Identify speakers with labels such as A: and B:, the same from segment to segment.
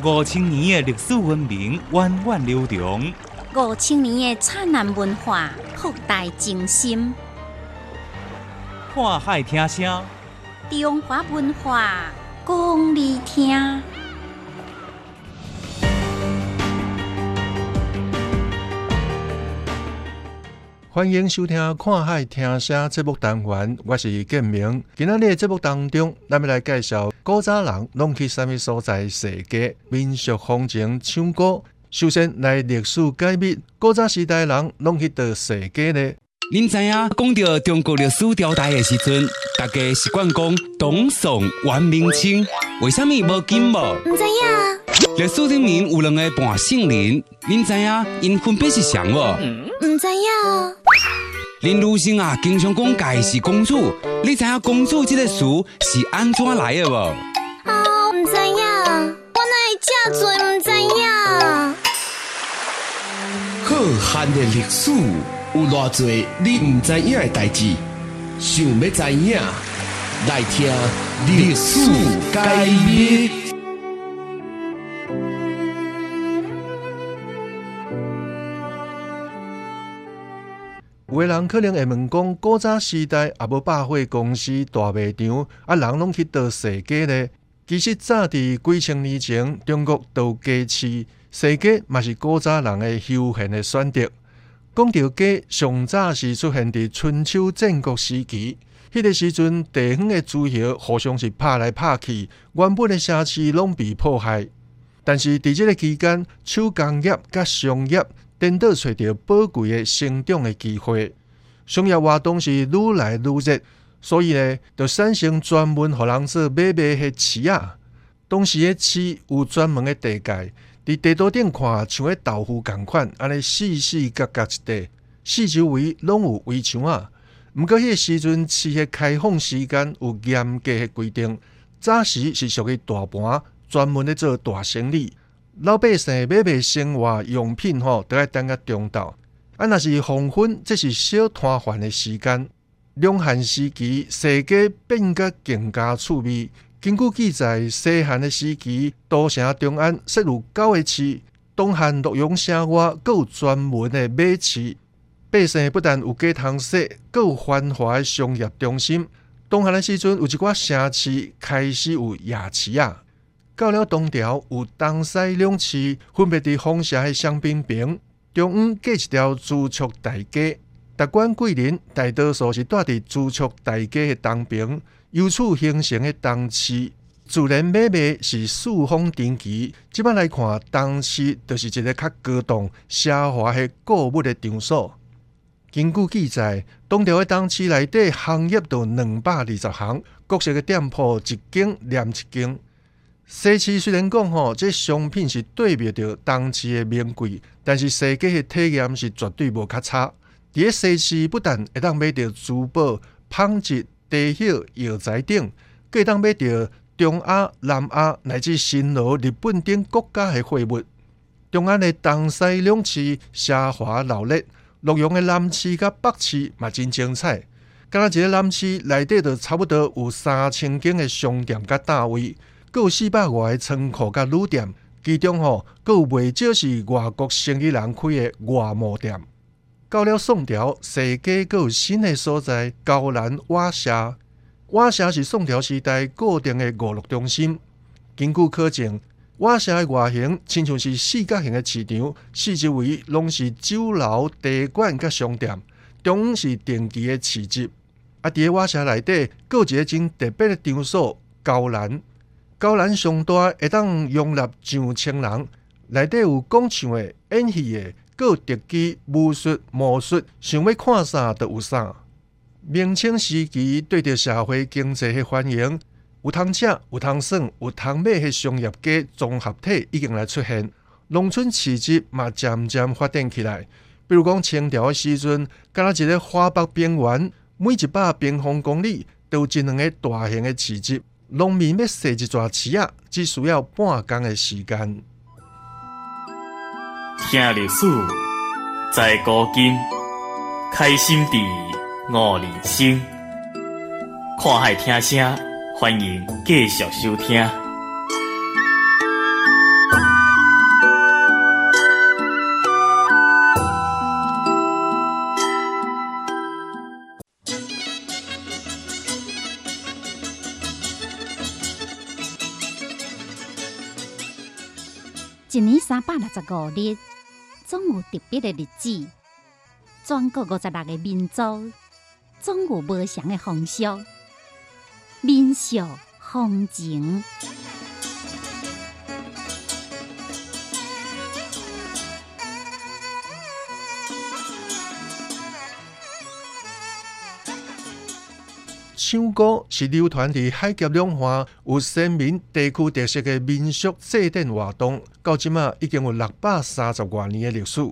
A: 五千年的历史文明源远流长，
B: 五千年的灿烂文化博大精深。
A: 看海听声，
B: 中华文化讲你听。
C: 欢迎收听《看海听声》节目单元，我是建明。今仔日节目当中，咱们来介绍古早人拢去什么所在踅街、民俗风情、唱歌。首先来历史解密，古早时代人拢去到踅街呢？
D: 您知影讲到中国历史朝代的时阵，大家习惯讲董宋、元、明、清，为什么无金无？
B: 唔知影。
D: 历史里面有两个半姓林，您知影因分别是谁无？
B: 唔知影。
D: 林如生啊，经常讲家是公主，你知影公主这个词是安怎来的无？
B: 啊，唔知影，我哪会这多唔知影？
E: 浩瀚的历史有偌多你唔知影的代志，想要知影，来听历史解密。
C: 有个人可能会问讲，古早时代啊无百货公司、大卖场，啊，人拢去倒踅街咧？其实早伫几千年前，中国倒街市、踅街嘛是古早人的休闲的选择。讲到街，上早是出现伫春秋战国时期，迄个时阵地方的诸侯互相是拍来拍去，原本的城市拢被破坏。但是伫即个期间，手工业甲商业。颠倒找到宝贵的成长的机会，商业活动是愈来愈热，所以呢，就产生专门互人做买卖的市啊。当时的市有专门的地界，伫地图顶看像个豆腐共款，安尼四四角角一地，四周围拢有围墙啊。毋过迄个时阵市的开放时间有严格的规定，早时是属于大盘，专门咧做大生意。老百姓买卖生活用品吼，都爱等个中昼。啊，若是黄昏，这是小摊贩的时间。两汉时期，世界变甲更加趣味。根据记载，西汉的时期，都城中安设有九个市，东汉洛阳城外，各有专门的马市。百姓不但有街通踅，各有繁华的商业中心。东汉的时阵，有一寡城市开始有夜市啊。到了东条，有东西两市，分别伫丰城的香槟坪，中央隔一条朱雀大街。达官贵人大多数是住伫朱雀大街的东边，由此形成的东市。自然买卖是四方定期。即摆来看，东市就是一个较高档、奢华的购物的场所。根据记载，东条的东市内底行业有两百二十行，各式的店铺一间连一间。西市虽然讲吼，这商品是对比着东市的名贵，但是西街的体验是绝对无较差。伫个西市不但会当买到珠宝、纺织、地绣、药材等，更会当买到中亚、南亚乃至新罗、日本等国家的货物。中安的东西两市奢华闹热，洛阳的南市甲北市嘛真精彩。敢若一个南市内底就差不多有三千间的商店甲单位。有四百外个仓库甲旅店，其中吼，有未少是外国生意人开的外贸店。到了宋朝，世界有新的所在高兰瓦舍。瓦舍是宋朝时代固定的娱乐中心。根据考证，瓦舍的外形亲像是四角形的市场，四周围拢是酒楼、茶馆甲商店，中央是定期的市集。啊，伫瓦舍内底，有一个真特别的场所——高兰。高兰上大，会当容纳上千人，内底有讲唱的、演戏的，有特技、武术、魔术，想要看啥都有啥。明清时期，对着社会经济的繁荣，有通吃、有通耍、有通买的商业街综合体已经来出现，农村市集嘛渐渐发展起来。比如讲清朝的时阵，敢若一个华北边缘，每一百平方公里都有一两个大型的市集。农民要设一座市啊，只需要半工的时间。
F: 听历史，在古今，开心地悟人生。看海听声，欢迎继续收听。
G: 年三百六十五日，总有特别的日子。全国五十六个民族，总有无祥的风俗、民俗风情。
C: 唱歌是流传伫海峡两岸有鲜明地区特色的民俗祭典活动，到即马已经有六百三十多年的历史。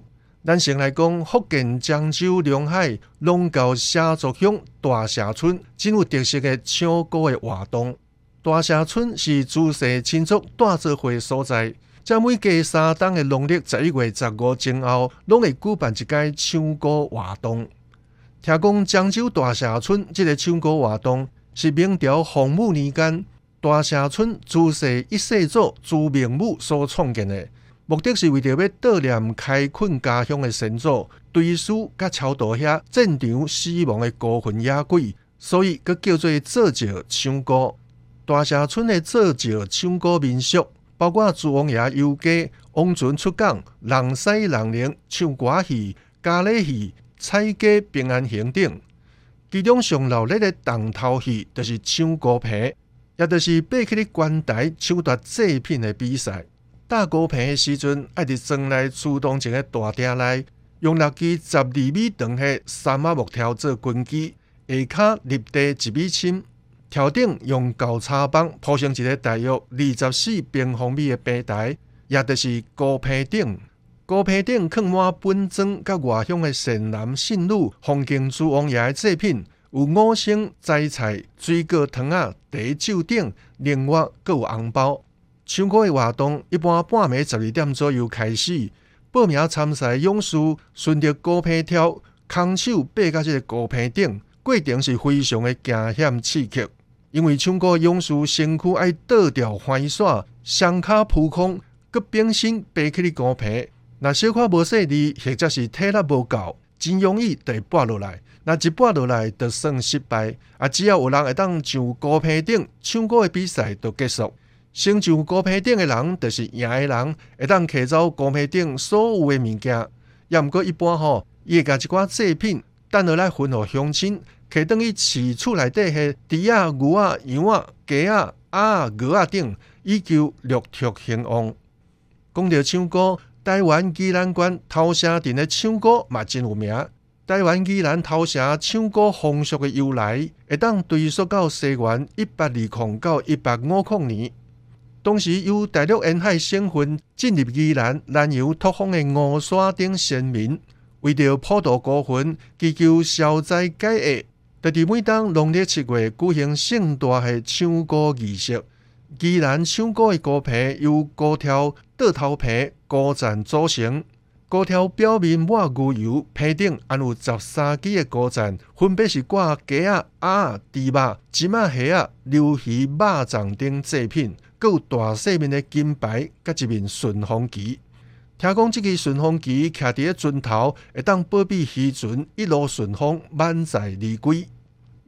C: 咱先来讲福建漳州龙海龙教社族乡大社村真有特色的唱歌的活动。大社村是祖先亲族大做会所在，在每隔三冬的农历十一月十五前后，拢会举办一届唱歌活动。听讲漳州大社村这个唱歌活动是明朝洪武年间大社村朱氏一世祖朱明武所创建的，目的是为着要悼念开垦家乡的先祖，追思甲超度遐战场死亡的孤魂野鬼，所以佮叫做做石唱歌。大社村的做石唱歌民俗，包括朱王爷游街、王船出港、人西人灵、唱歌戏、咖喱戏。彩家平安行等，其中上闹热的重头戏，就是抢孤皮，也就是爬起的关台抢夺祭品的比赛。打孤皮的时阵，爱伫庄内出动一个大鼎内，用六支十二米长的三马木条做根基，下骹立地一米深，条顶用高叉棒铺成一个大约二十四平方米的平台，也就是孤皮顶。高皮顶放满本尊甲外乡的善男信女，奉敬诸王爷的祭品，有五星摘菜、水果糖啊、茶酒等，另外阁有红包。唱歌的活动一般半暝十二点左右开始，报名参赛勇士顺着高皮条，空手爬到这个高皮顶，过程是非常的惊险刺激。因为唱歌勇士身躯爱倒吊翻耍，双脚扑空，佮变身爬起哩高皮。那小可无细力，或者是体力无够，真容易就会跌落来。那一跌落来，就算失败。啊，只要有人会当上高坡顶唱歌的比赛，就结束。先上高坡顶的人，就是赢的人，会当摕走高坡顶所有的物件。也毋过一般吼，伊会甲一寡祭品，等落来分互乡亲，摕等于饲厝内底的猪啊、牛啊、羊啊、鸡啊、鸭啊、鹅啊等，以求陆续兴旺。讲到唱歌。台湾宜兰县头城镇的唱歌嘛真有名。台湾宜兰头城唱歌风俗的由来，会当追溯到西元一八二零到一八五零年。当时由大陆沿海省份进入宜兰南洋拓荒的五山顶先民，为着普渡孤魂，祈求消灾解厄，特伫每当农历七月举行盛大的唱歌仪式。宜兰唱歌的歌皮由高条、倒头皮、高赞组成。高条表面抹牛油，皮顶安有十三支的高赞，分别是挂鸡啊、鸭、猪肉、芝麻虾啊、鱿鱼、肉粽等制品，佮有大细面的金牌，甲一面顺风旗。听讲这支顺风旗徛伫个船头，会当保庇渔船一路顺风，满载而归。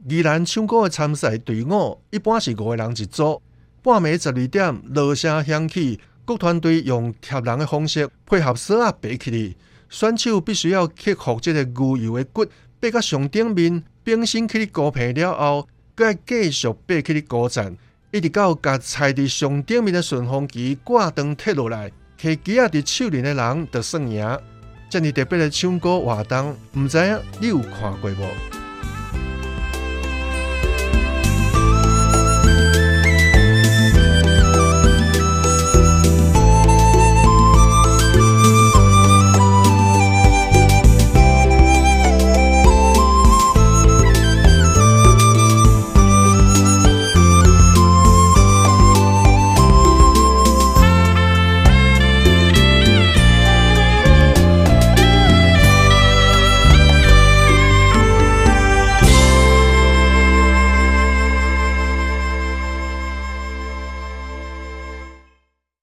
C: 宜兰唱歌的参赛队伍一般是五个人一组。半暝十二点，锣声响起，各团队用贴人的方式配合绳啊爬起嚟。选手必须要克服这个牛油的骨，爬到上顶面，冰身起高皮了后，再继续爬起高站，一直到甲踩伫上顶面的顺风旗挂灯贴落来，摕旗啊伫手里的人就算赢。这么特别的唱歌活动，唔知影你有看过无？